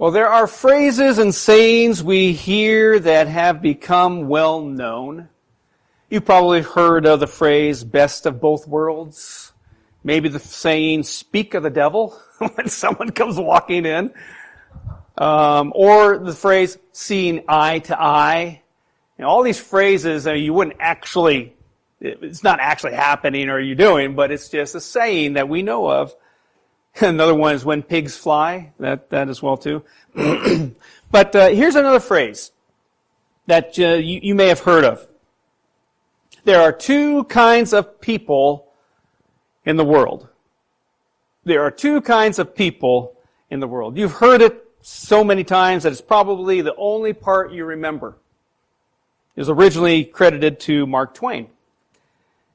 Well, there are phrases and sayings we hear that have become well known. You've probably heard of the phrase best of both worlds. Maybe the saying speak of the devil when someone comes walking in. Um, or the phrase seeing eye to eye. You know, all these phrases I mean, you wouldn't actually, it's not actually happening or you're doing, but it's just a saying that we know of. Another one is when pigs fly. That that as well too. but uh, here's another phrase that uh, you, you may have heard of. There are two kinds of people in the world. There are two kinds of people in the world. You've heard it so many times that it's probably the only part you remember. It was originally credited to Mark Twain.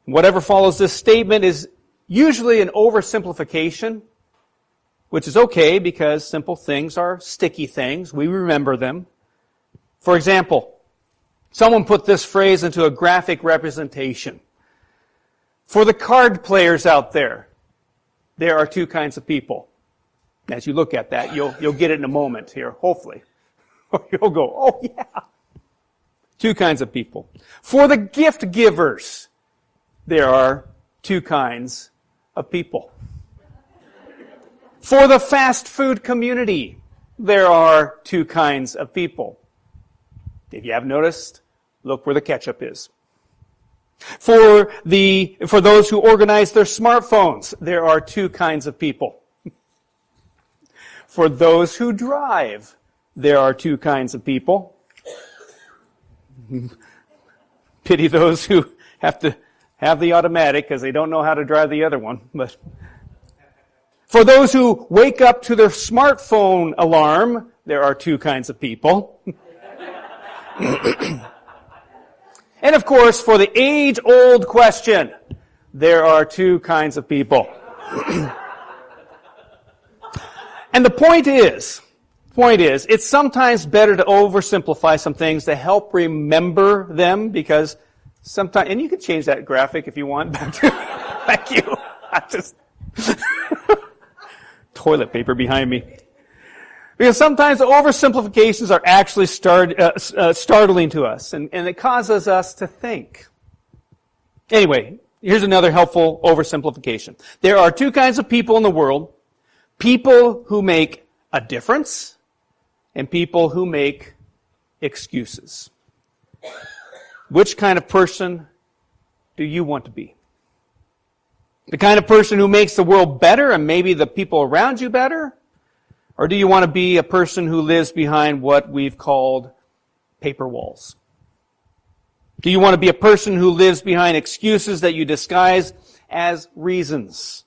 Whatever follows this statement is usually an oversimplification which is okay because simple things are sticky things. We remember them. For example, someone put this phrase into a graphic representation. For the card players out there, there are two kinds of people. As you look at that, you'll, you'll get it in a moment here, hopefully. You'll go, oh yeah. Two kinds of people. For the gift givers, there are two kinds of people. For the fast food community, there are two kinds of people. If you have noticed, look where the ketchup is. For the, for those who organize their smartphones, there are two kinds of people. For those who drive, there are two kinds of people. Pity those who have to have the automatic because they don't know how to drive the other one, but for those who wake up to their smartphone alarm, there are two kinds of people. and of course, for the age old question, there are two kinds of people. and the point is, point is, it's sometimes better to oversimplify some things to help remember them because sometimes, and you can change that graphic if you want. Thank you. I just, toilet paper behind me. Because sometimes oversimplifications are actually start, uh, uh, startling to us, and, and it causes us to think. Anyway, here's another helpful oversimplification. There are two kinds of people in the world. People who make a difference, and people who make excuses. Which kind of person do you want to be? The kind of person who makes the world better and maybe the people around you better? Or do you want to be a person who lives behind what we've called paper walls? Do you want to be a person who lives behind excuses that you disguise as reasons?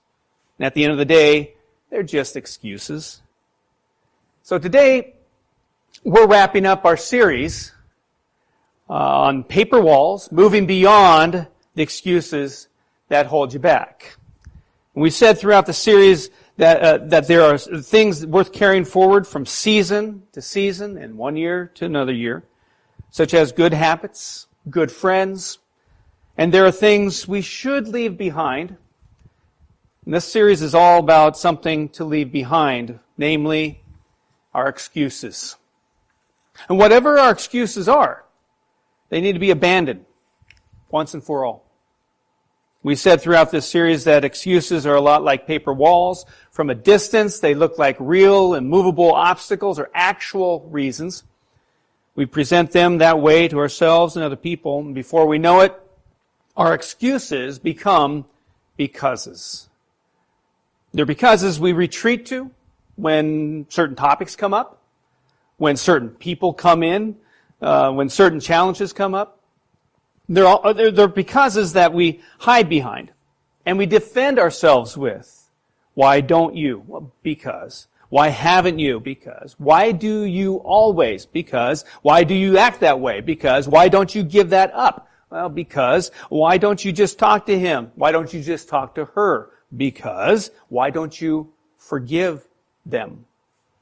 And at the end of the day, they're just excuses. So today, we're wrapping up our series uh, on paper walls, moving beyond the excuses that hold you back. We said throughout the series that, uh, that there are things worth carrying forward from season to season and one year to another year, such as good habits, good friends, and there are things we should leave behind. And this series is all about something to leave behind, namely our excuses. And whatever our excuses are, they need to be abandoned once and for all. We said throughout this series that excuses are a lot like paper walls. From a distance, they look like real and movable obstacles or actual reasons. We present them that way to ourselves and other people, and before we know it, our excuses become becauses. They're becauses we retreat to when certain topics come up, when certain people come in, uh, when certain challenges come up. They're, all, uh, they're, they're becauses that we hide behind and we defend ourselves with. Why don't you? Well, because. Why haven't you? Because. Why do you always? Because. Why do you act that way? Because. Why don't you give that up? Well, because. Why don't you just talk to him? Why don't you just talk to her? Because. Why don't you forgive them?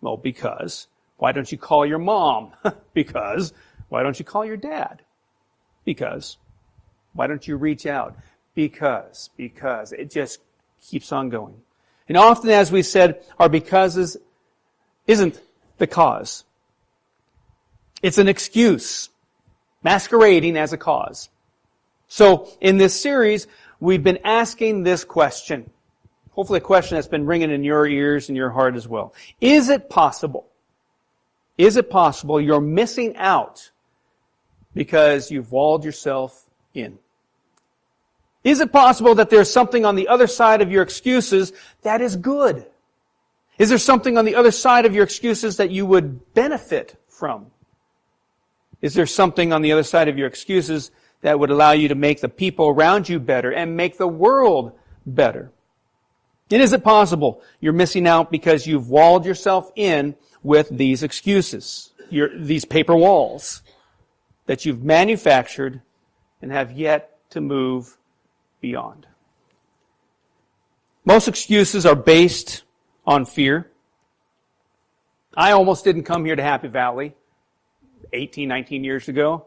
Well, because. Why don't you call your mom? because. Why don't you call your dad? Because. Why don't you reach out? Because, because. It just keeps on going. And often, as we said, our becauses isn't the cause. It's an excuse masquerading as a cause. So in this series, we've been asking this question. Hopefully a question that's been ringing in your ears and your heart as well. Is it possible? Is it possible you're missing out because you've walled yourself in? Is it possible that there's something on the other side of your excuses that is good? Is there something on the other side of your excuses that you would benefit from? Is there something on the other side of your excuses that would allow you to make the people around you better and make the world better? And is it possible you're missing out because you've walled yourself in with these excuses, your, these paper walls that you've manufactured and have yet to move beyond. Most excuses are based on fear. I almost didn't come here to Happy Valley 18, 19 years ago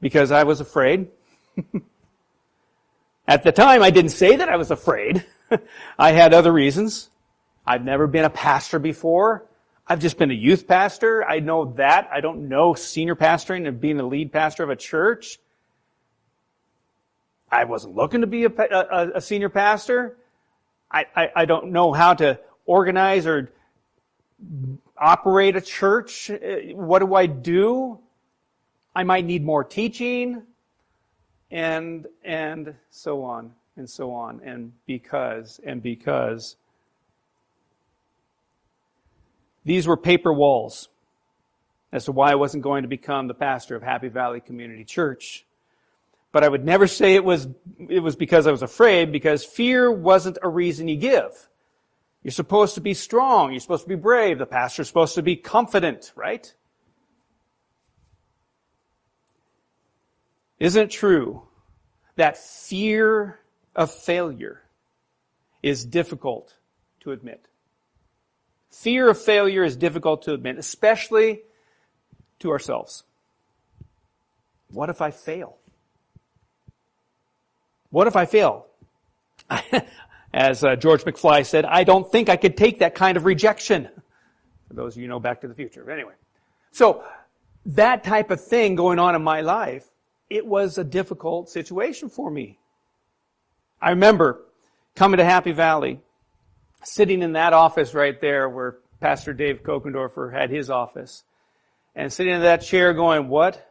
because I was afraid. At the time, I didn't say that I was afraid. I had other reasons. I've never been a pastor before. I've just been a youth pastor. I know that. I don't know senior pastoring and being the lead pastor of a church. I wasn't looking to be a, a, a senior pastor. I, I, I don't know how to organize or operate a church. Uh, what do I do? I might need more teaching and and so on and so on and because and because these were paper walls as to why I wasn't going to become the pastor of Happy Valley Community Church but I would never say it was, it was because I was afraid, because fear wasn't a reason you give. You're supposed to be strong. You're supposed to be brave. The pastor's supposed to be confident, right? Isn't it true that fear of failure is difficult to admit? Fear of failure is difficult to admit, especially to ourselves. What if I fail? What if I fail? As uh, George McFly said, I don't think I could take that kind of rejection. For those of you know Back to the Future. Anyway. So, that type of thing going on in my life, it was a difficult situation for me. I remember coming to Happy Valley, sitting in that office right there where Pastor Dave Kokendorfer had his office, and sitting in that chair going, what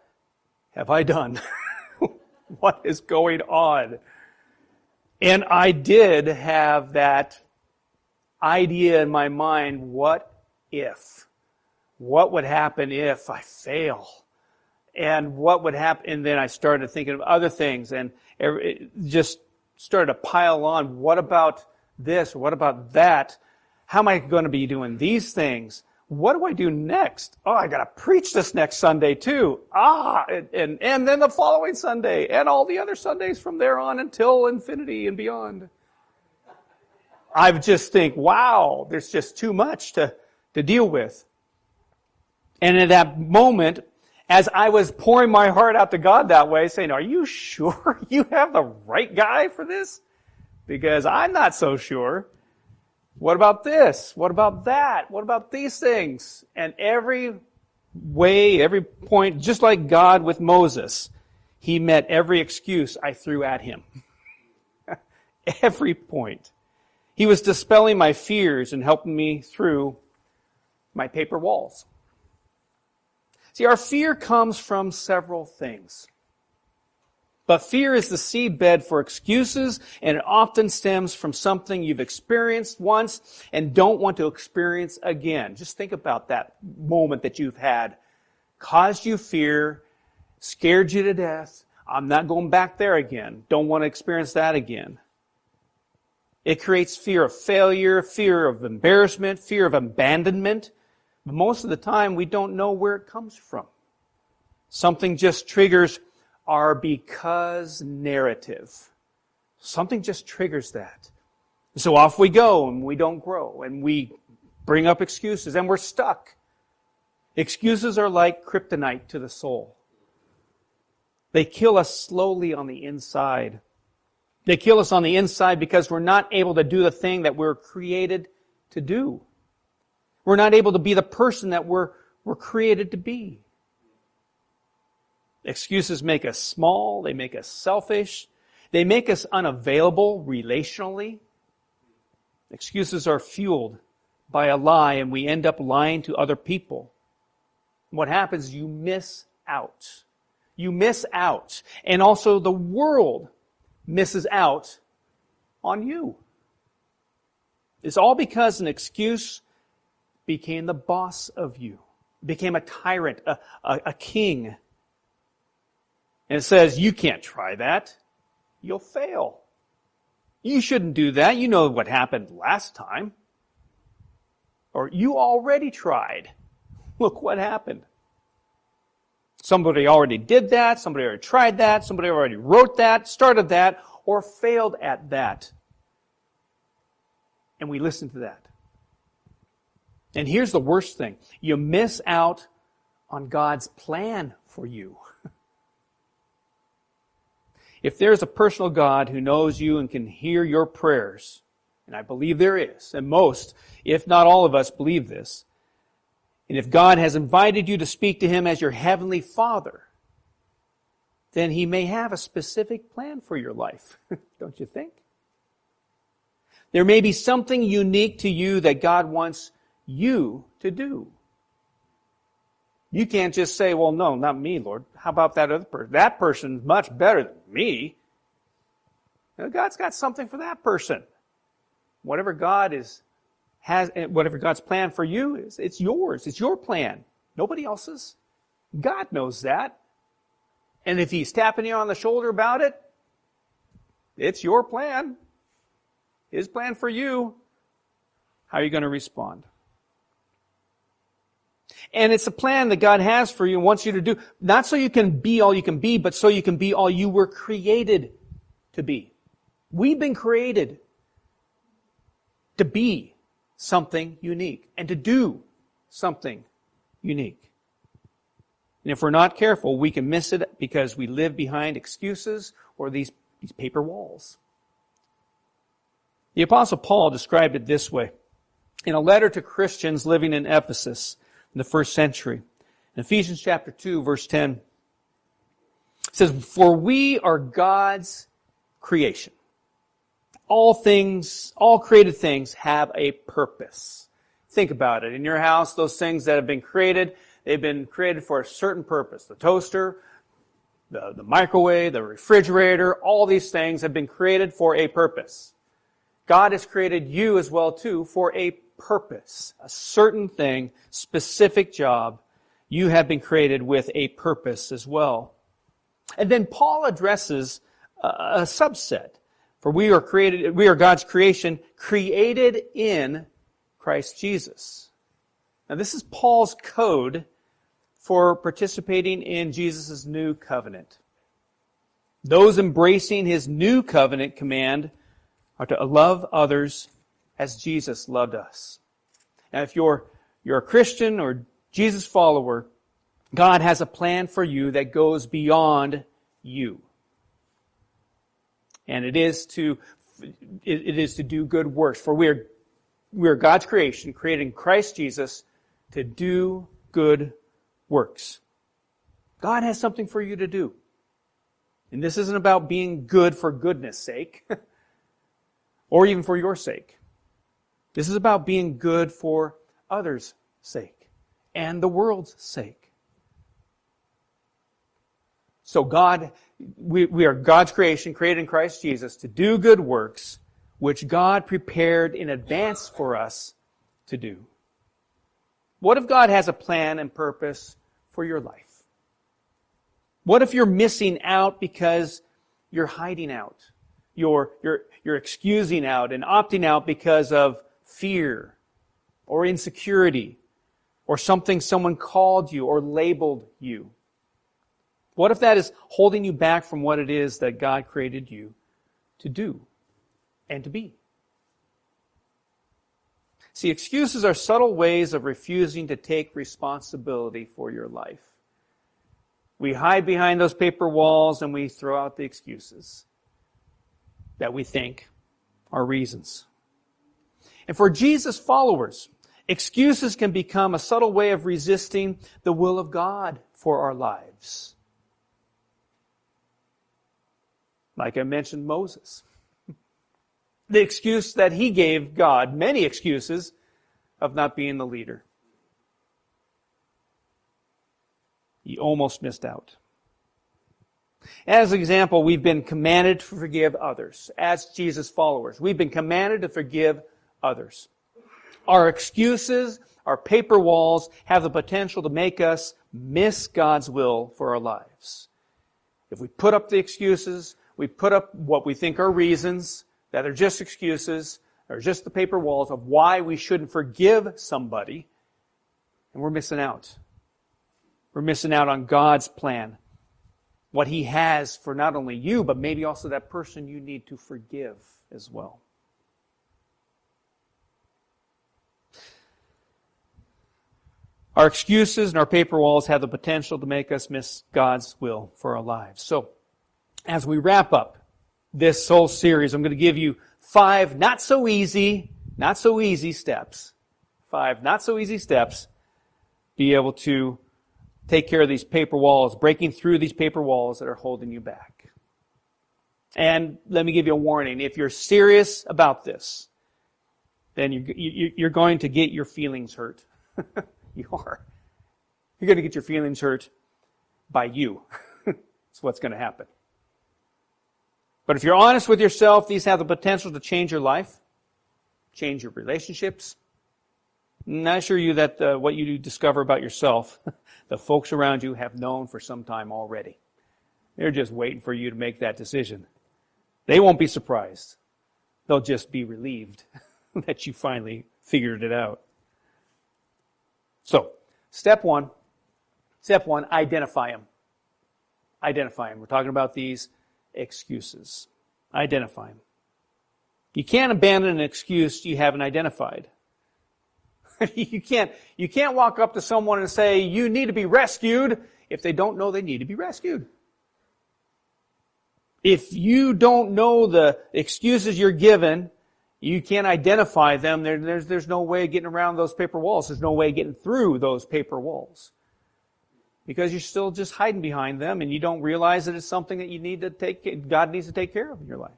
have I done? what is going on? And I did have that idea in my mind, what if? What would happen if I fail? And what would happen? And then I started thinking of other things and just started to pile on. What about this? What about that? How am I going to be doing these things? what do I do next? Oh, I gotta preach this next Sunday too. Ah, and, and, and then the following Sunday and all the other Sundays from there on until infinity and beyond. I just think, wow, there's just too much to, to deal with. And in that moment, as I was pouring my heart out to God that way, saying, are you sure you have the right guy for this? Because I'm not so sure. What about this? What about that? What about these things? And every way, every point, just like God with Moses, he met every excuse I threw at him. every point. He was dispelling my fears and helping me through my paper walls. See, our fear comes from several things. But fear is the seedbed for excuses, and it often stems from something you've experienced once and don't want to experience again. Just think about that moment that you've had. Caused you fear, scared you to death. I'm not going back there again. Don't want to experience that again. It creates fear of failure, fear of embarrassment, fear of abandonment. But most of the time, we don't know where it comes from. Something just triggers our because narrative. Something just triggers that. So off we go and we don't grow and we bring up excuses and we're stuck. Excuses are like kryptonite to the soul. They kill us slowly on the inside. They kill us on the inside because we're not able to do the thing that we're created to do. We're not able to be the person that we're, we're created to be. Excuses make us small. They make us selfish. They make us unavailable relationally. Excuses are fueled by a lie and we end up lying to other people. What happens, you miss out. You miss out. And also the world misses out on you. It's all because an excuse became the boss of you, became a tyrant, a, a, a king. And it says, you can't try that. You'll fail. You shouldn't do that. You know what happened last time. Or you already tried. Look what happened. Somebody already did that. Somebody already tried that. Somebody already wrote that, started that, or failed at that. And we listen to that. And here's the worst thing. You miss out on God's plan for you. if there's a personal God who knows you and can hear your prayers, and I believe there is, and most, if not all of us, believe this, and if God has invited you to speak to Him as your Heavenly Father, then He may have a specific plan for your life. Don't you think? There may be something unique to you that God wants you to do. You can't just say, well, no, not me, Lord. How about that other person? That person's much better than me. God's got something for that person. Whatever God is has eh, whatever God's plan for you is. It's yours. It's your plan. Nobody else's. God knows that. And if He's tapping you on the shoulder about it, it's your plan. His plan for you. How are you going to respond? And it's a plan that God has for you and wants you to do, not so you can be all you can be, but so you can be all you were created to be. We've been created to be something unique and to do something unique. And if we're not careful, we can miss it because we live behind excuses or these, these paper walls. The apostle Paul described it this way. In a letter to Christians living in Ephesus in the first century, in Ephesians chapter 2 verse 10, it says, For we are God's creation all things, all created things have a purpose. Think about it. In your house, those things that have been created, they've been created for a certain purpose. The toaster, the, the microwave, the refrigerator, all these things have been created for a purpose. God has created you as well too for a purpose, a certain thing, specific job. You have been created with a purpose as well. And then Paul addresses a, subset. For we are created, we are God's creation, created in Christ Jesus. Now this is Paul's code for participating in Jesus' new covenant. Those embracing his new covenant command are to love others as Jesus loved us. Now if you're, you're a Christian or Jesus follower, God has a plan for you that goes beyond you and it is to it is to do good works. For we are we are God's creation, created in Christ Jesus to do good works. God has something for you to do. And this isn't about being good for goodness sake, or even for your sake. This is about being good for others' sake and the world's sake. So God we, we are God's creation, created in Christ Jesus, to do good works, which God prepared in advance for us to do. What if God has a plan and purpose for your life? What if you're missing out because you're hiding out? You're, you're, you're excusing out and opting out because of fear or insecurity or something someone called you or labeled you. What if that is holding you back from what it is that God created you to do and to be? See, excuses are subtle ways of refusing to take responsibility for your life. We hide behind those paper walls and we throw out the excuses that we think are reasons. And for Jesus followers, Excuses can become a subtle way of resisting the will of God for our lives. Like I mentioned Moses. The excuse that he gave God, many excuses, of not being the leader. He almost missed out. As an example, we've been commanded to forgive others. As Jesus followers, we've been commanded to forgive others. Our excuses, our paper walls have the potential to make us miss God's will for our lives. If we put up the excuses, we put up what we think are reasons that are just excuses, or just the paper walls of why we shouldn't forgive somebody, and we're missing out. We're missing out on God's plan. What He has for not only you, but maybe also that person you need to forgive as well. Our excuses and our paper walls have the potential to make us miss God's will for our lives. So, as we wrap up this whole series, I'm going to give you five not so easy, not so easy steps. Five not so easy steps. Be able to take care of these paper walls, breaking through these paper walls that are holding you back. And let me give you a warning. If you're serious about this, then you're going to get your feelings hurt. you are. You're going to get your feelings hurt by you. That's what's going to happen. But if you're honest with yourself, these have the potential to change your life, change your relationships. And I assure you that uh, what you discover about yourself, the folks around you have known for some time already. They're just waiting for you to make that decision. They won't be surprised. They'll just be relieved that you finally figured it out. So, step one, step one, identify them. Identify them. We're talking about these excuses. Identify them. You can't abandon an excuse you haven't identified. you can't, you can't walk up to someone and say, you need to be rescued if they don't know they need to be rescued. If you don't know the excuses you're given, you can't identify them. There, there's, there's no way of getting around those paper walls. There's no way of getting through those paper walls because you're still just hiding behind them and you don't realize that it's something that you need to take, God needs to take care of in your life.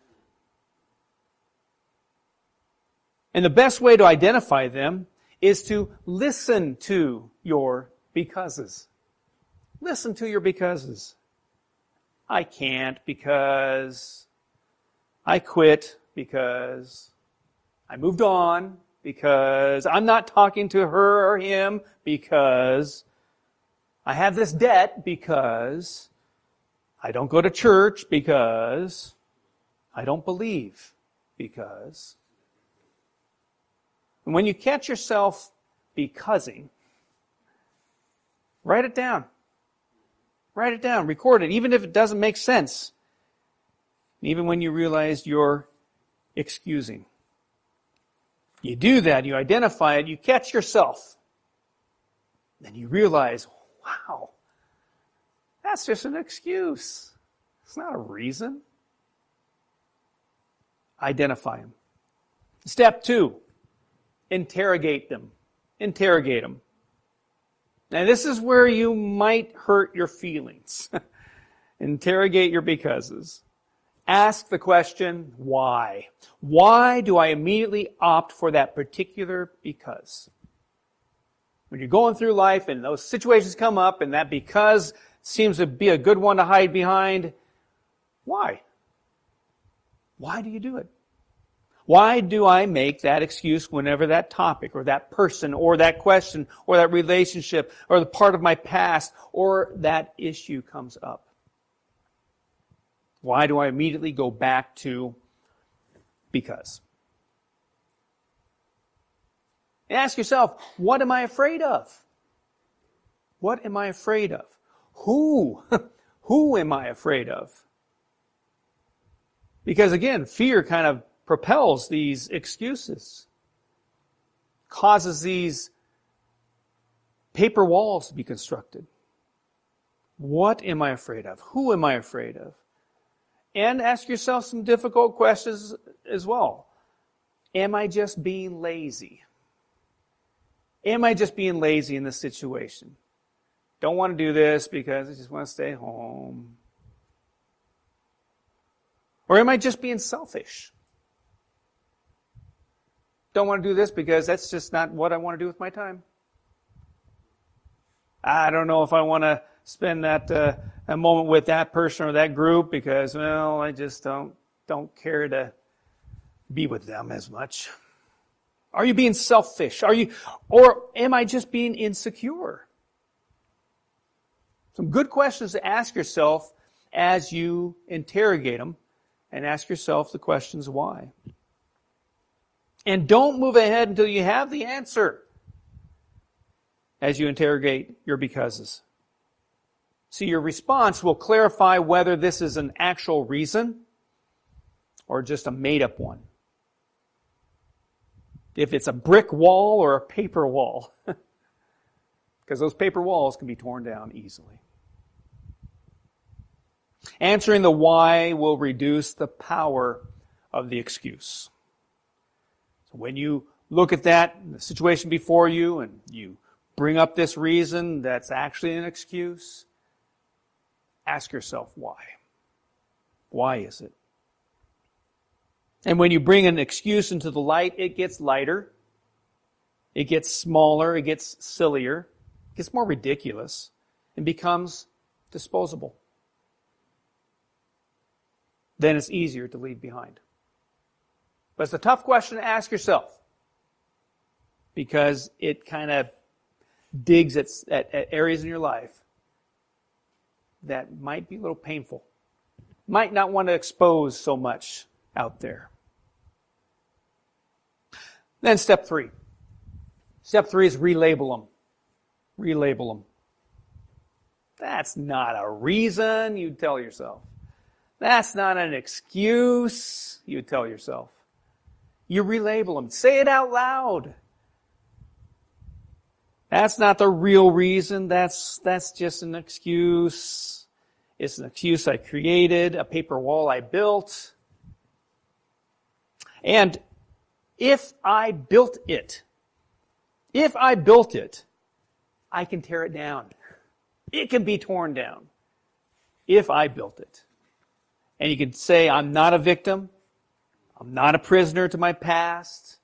And the best way to identify them is to listen to your becauses. Listen to your becauses. I can't because I quit because I moved on because I'm not talking to her or him because I have this debt because I don't go to church because I don't believe because. And when you catch yourself becausing, write it down. Write it down. Record it, even if it doesn't make sense. Even when you realize you're excusing. You do that, you identify it, you catch yourself. Then you realize, Wow. That's just an excuse. It's not a reason. Identify them. Step two, interrogate them. Interrogate them. Now, this is where you might hurt your feelings. interrogate your becauses. Ask the question, why? Why do I immediately opt for that particular because? when you're going through life and those situations come up and that because seems to be a good one to hide behind, why? Why do you do it? Why do I make that excuse whenever that topic or that person or that question or that relationship or the part of my past or that issue comes up? Why do I immediately go back to because? And ask yourself, what am I afraid of? What am I afraid of? Who? Who am I afraid of? Because again, fear kind of propels these excuses, causes these paper walls to be constructed. What am I afraid of? Who am I afraid of? And ask yourself some difficult questions as well. Am I just being lazy? am I just being lazy in this situation? Don't want to do this because I just want to stay home. Or am I just being selfish? Don't want to do this because that's just not what I want to do with my time. I don't know if I want to spend that uh, a moment with that person or that group because well, I just don't don't care to be with them as much. Are you being selfish? Are you or am I just being insecure? Some good questions to ask yourself as you interrogate them and ask yourself the questions why. And don't move ahead until you have the answer as you interrogate your becauses. See, your response will clarify whether this is an actual reason or just a made up one. If it's a brick wall or a paper wall. because those paper walls can be torn down easily. Answering the why will reduce the power of the excuse. So when you look at that, the situation before you, and you bring up this reason that's actually an excuse, ask yourself why. Why is it? And when you bring an excuse into the light, it gets lighter. It gets smaller. It gets sillier. It gets more ridiculous and becomes disposable. Then it's easier to leave behind. But it's a tough question to ask yourself because it kind of digs at, at, at, areas in your life that might be a little painful. Might not want to expose so much out there. Then step three. Step three is relabel them. Relabel them. That's not a reason, you tell yourself. That's not an excuse, you tell yourself. You relabel them. Say it out loud. That's not the real reason. That's, that's just an excuse. It's an excuse I created, a paper wall I built. And if I built it, if I built it, I can tear it down. It can be torn down if I built it. And you can say, I'm not a victim. I'm not a prisoner to my past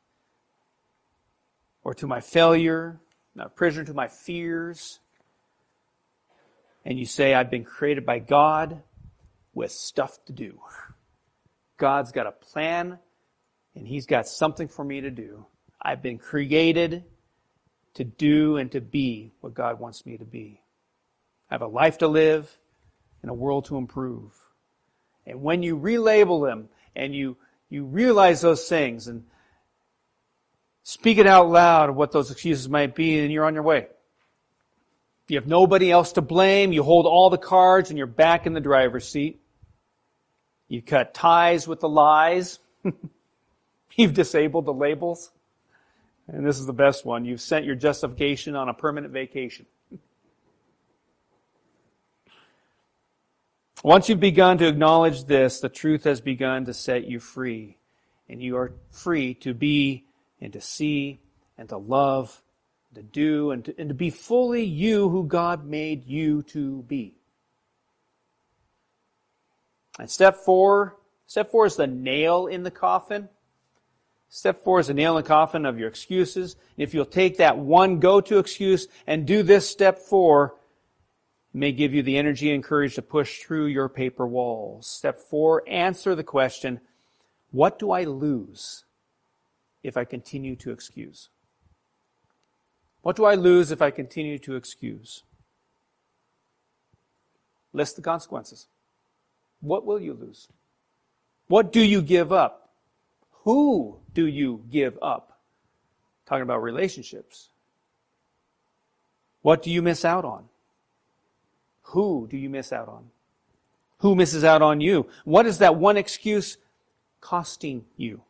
or to my failure, not a prisoner to my fears. And you say, I've been created by God with stuff to do. God's got a plan and He's got something for me to do. I've been created to do and to be what God wants me to be. I have a life to live and a world to improve. And when you relabel them and you, you realize those things and speak it out loud what those excuses might be, and you're on your way. You have nobody else to blame. You hold all the cards and you're back in the driver's seat. You cut ties with the lies. You've disabled the labels. And this is the best one. You've sent your justification on a permanent vacation. Once you've begun to acknowledge this, the truth has begun to set you free. And you are free to be and to see and to love, to do, and to, and to be fully you who God made you to be. And step four, step four is the nail in the coffin. Step four is the nail in the coffin of your excuses. If you'll take that one go-to excuse and do this step four, it may give you the energy and courage to push through your paper walls. Step four, answer the question, what do I lose if I continue to excuse? What do I lose if I continue to excuse? List the consequences. What will you lose? What do you give up? Who do you give up? Talking about relationships. What do you miss out on? Who do you miss out on? Who misses out on you? What is that one excuse costing you?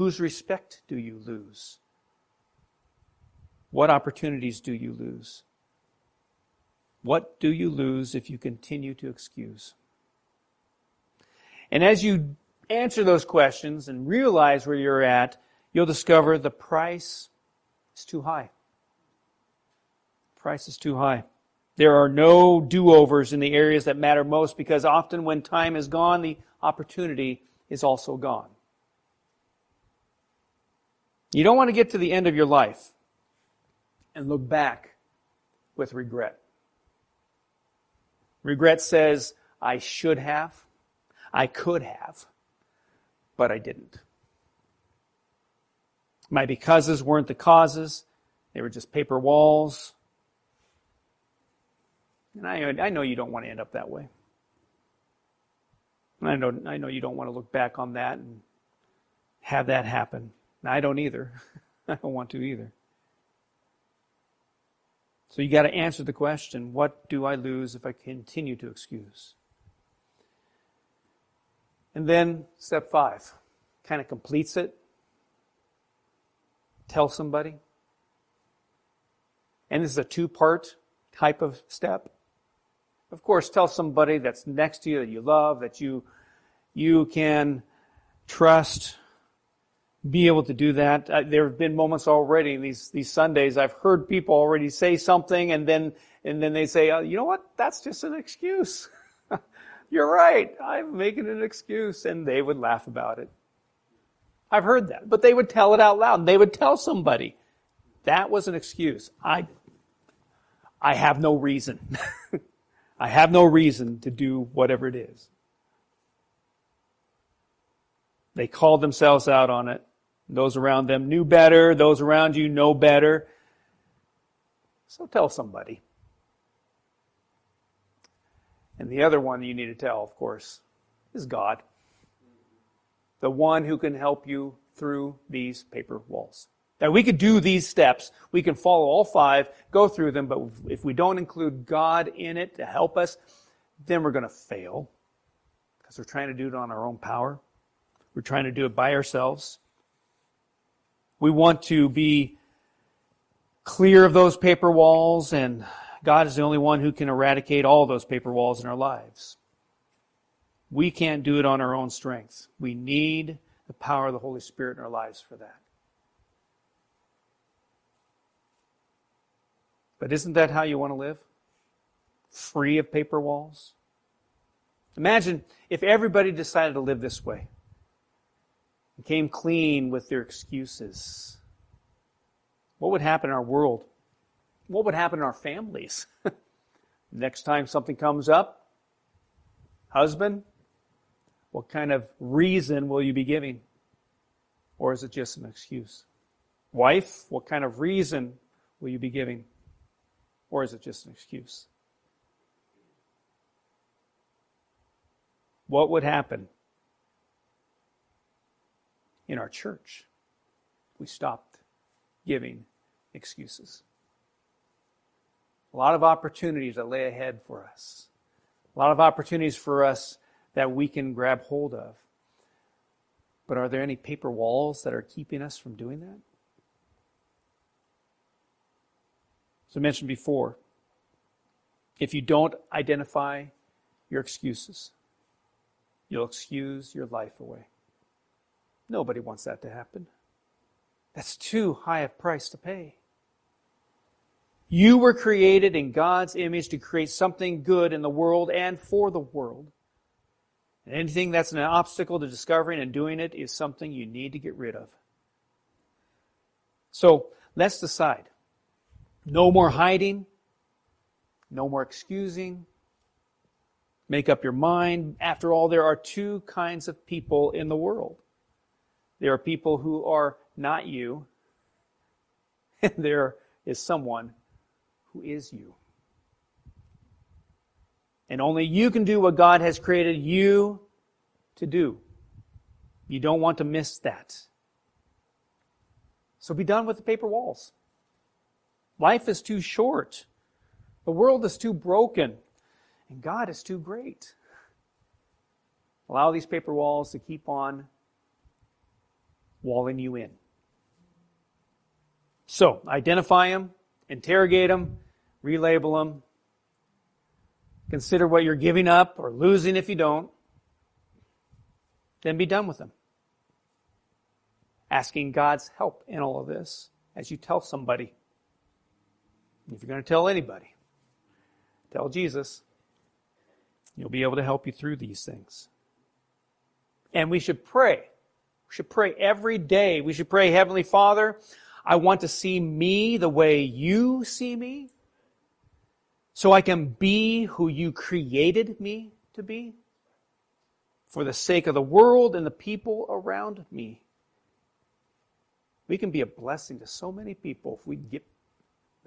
Whose respect do you lose? What opportunities do you lose? What do you lose if you continue to excuse? And as you answer those questions and realize where you're at, you'll discover the price is too high. Price is too high. There are no do overs in the areas that matter most because often when time is gone, the opportunity is also gone. You don't want to get to the end of your life and look back with regret. Regret says, I should have, I could have, but I didn't. My becauses weren't the causes, they were just paper walls. And I, I know you don't want to end up that way. I know, I know you don't want to look back on that and have that happen. I don't either. I don't want to either. So you got to answer the question what do I lose if I continue to excuse? And then step five kind of completes it. Tell somebody. And this is a two part type of step. Of course, tell somebody that's next to you that you love, that you, you can trust, be able to do that. Uh, there have been moments already these, these Sundays, I've heard people already say something and then, and then they say, oh, you know what? That's just an excuse. You're right. I'm making an excuse. And they would laugh about it. I've heard that. But they would tell it out loud. They would tell somebody, that was an excuse. I, I have no reason. I have no reason to do whatever it is. They called themselves out on it. Those around them knew better. Those around you know better. So tell somebody. And the other one you need to tell, of course, is God. The one who can help you through these paper walls. Now, we could do these steps. We can follow all five, go through them, but if we don't include God in it to help us, then we're going to fail because we're trying to do it on our own power. We're trying to do it by ourselves. We want to be clear of those paper walls, and God is the only one who can eradicate all those paper walls in our lives. We can't do it on our own strength. We need the power of the Holy Spirit in our lives for that. But isn't that how you want to live? Free of paper walls? Imagine if everybody decided to live this way and came clean with their excuses. What would happen in our world? What would happen in our families? Next time something comes up, husband, what kind of reason will you be giving? Or is it just an excuse? Wife, what kind of reason will you be giving? Or is it just an excuse? What would happen in our church we stopped giving excuses? A lot of opportunities that lay ahead for us. A lot of opportunities for us that we can grab hold of. But are there any paper walls that are keeping us from doing that? As I mentioned before, if you don't identify your excuses, you'll excuse your life away. Nobody wants that to happen. That's too high a price to pay. You were created in God's image to create something good in the world and for the world. And anything that's an obstacle to discovering and doing it is something you need to get rid of. So let's decide. No more hiding. No more excusing. Make up your mind. After all, there are two kinds of people in the world. There are people who are not you, and there is someone who is you. And only you can do what God has created you to do. You don't want to miss that. So be done with the paper walls. Life is too short. The world is too broken. And God is too great. Allow these paper walls to keep on walling you in. So, identify them, interrogate them, relabel them, consider what you're giving up or losing if you don't, then be done with them. Asking God's help in all of this as you tell somebody. If you're going to tell anybody, tell Jesus. He'll be able to help you through these things. And we should pray. We should pray every day. We should pray, Heavenly Father, I want to see me the way you see me so I can be who you created me to be for the sake of the world and the people around me. We can be a blessing to so many people if we get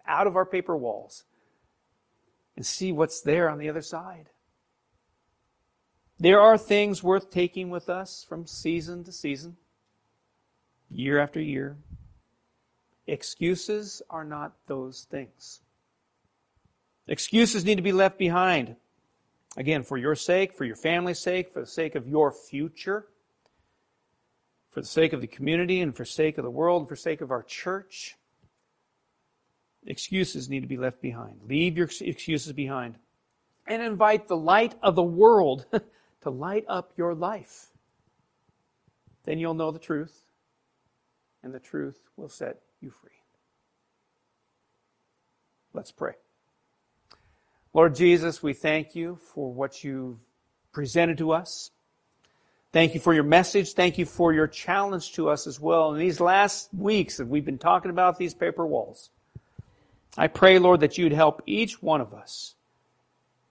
out of our paper walls and see what's there on the other side. There are things worth taking with us from season to season, year after year. Excuses are not those things. Excuses need to be left behind. Again, for your sake, for your family's sake, for the sake of your future, for the sake of the community, and for sake of the world, for sake of our church. Excuses need to be left behind. Leave your excuses behind. And invite the light of the world to light up your life. Then you'll know the truth, and the truth will set you free. Let's pray. Lord Jesus, we thank you for what you've presented to us. Thank you for your message. Thank you for your challenge to us as well. In these last weeks that we've been talking about these paper walls, I pray, Lord, that you'd help each one of us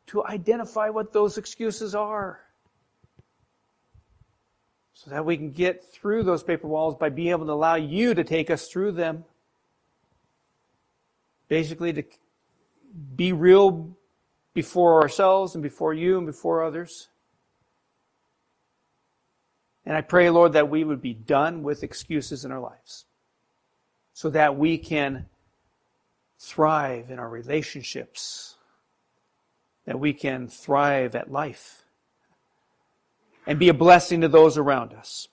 to identify what those excuses are so that we can get through those paper walls by being able to allow you to take us through them. Basically, to be real before ourselves and before you and before others. And I pray, Lord, that we would be done with excuses in our lives so that we can thrive in our relationships, that we can thrive at life and be a blessing to those around us.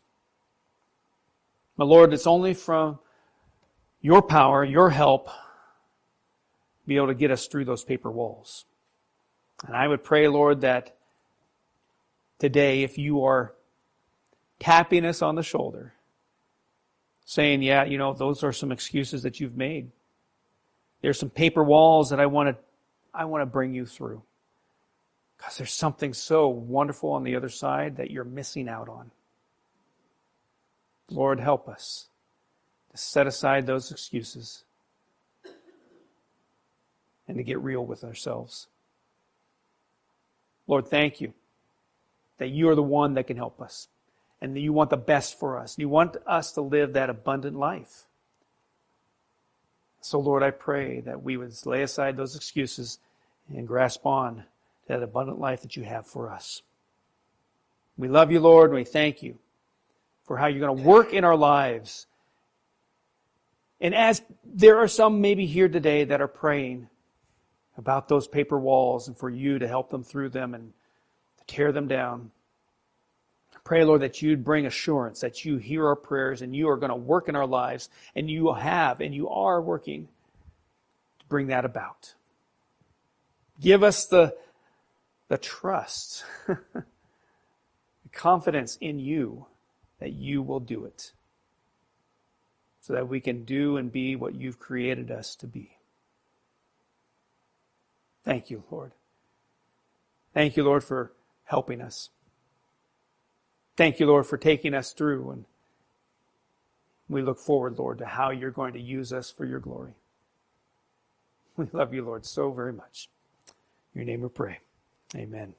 My Lord, it's only from your power, your help, be able to get us through those paper walls. And I would pray, Lord, that today, if you are tapping us on the shoulder, saying, yeah, you know, those are some excuses that you've made. There's some paper walls that I want to, I want to bring you through. Because there's something so wonderful on the other side that you're missing out on. Lord, help us to set aside those excuses and to get real with ourselves. Lord, thank you that you are the one that can help us and that you want the best for us. You want us to live that abundant life. So, Lord, I pray that we would lay aside those excuses and grasp on that abundant life that you have for us. We love you, Lord, and we thank you for how you're going to work in our lives. And as there are some maybe here today that are praying about those paper walls and for you to help them through them and to tear them down, pray, Lord, that you'd bring assurance that you hear our prayers and you are going to work in our lives and you have and you are working to bring that about. Give us the the trust, the confidence in you that you will do it so that we can do and be what you've created us to be. Thank you, Lord. Thank you, Lord, for helping us. Thank you, Lord, for taking us through. And we look forward, Lord, to how you're going to use us for your glory. We love you, Lord, so very much. In your name we pray. Amen.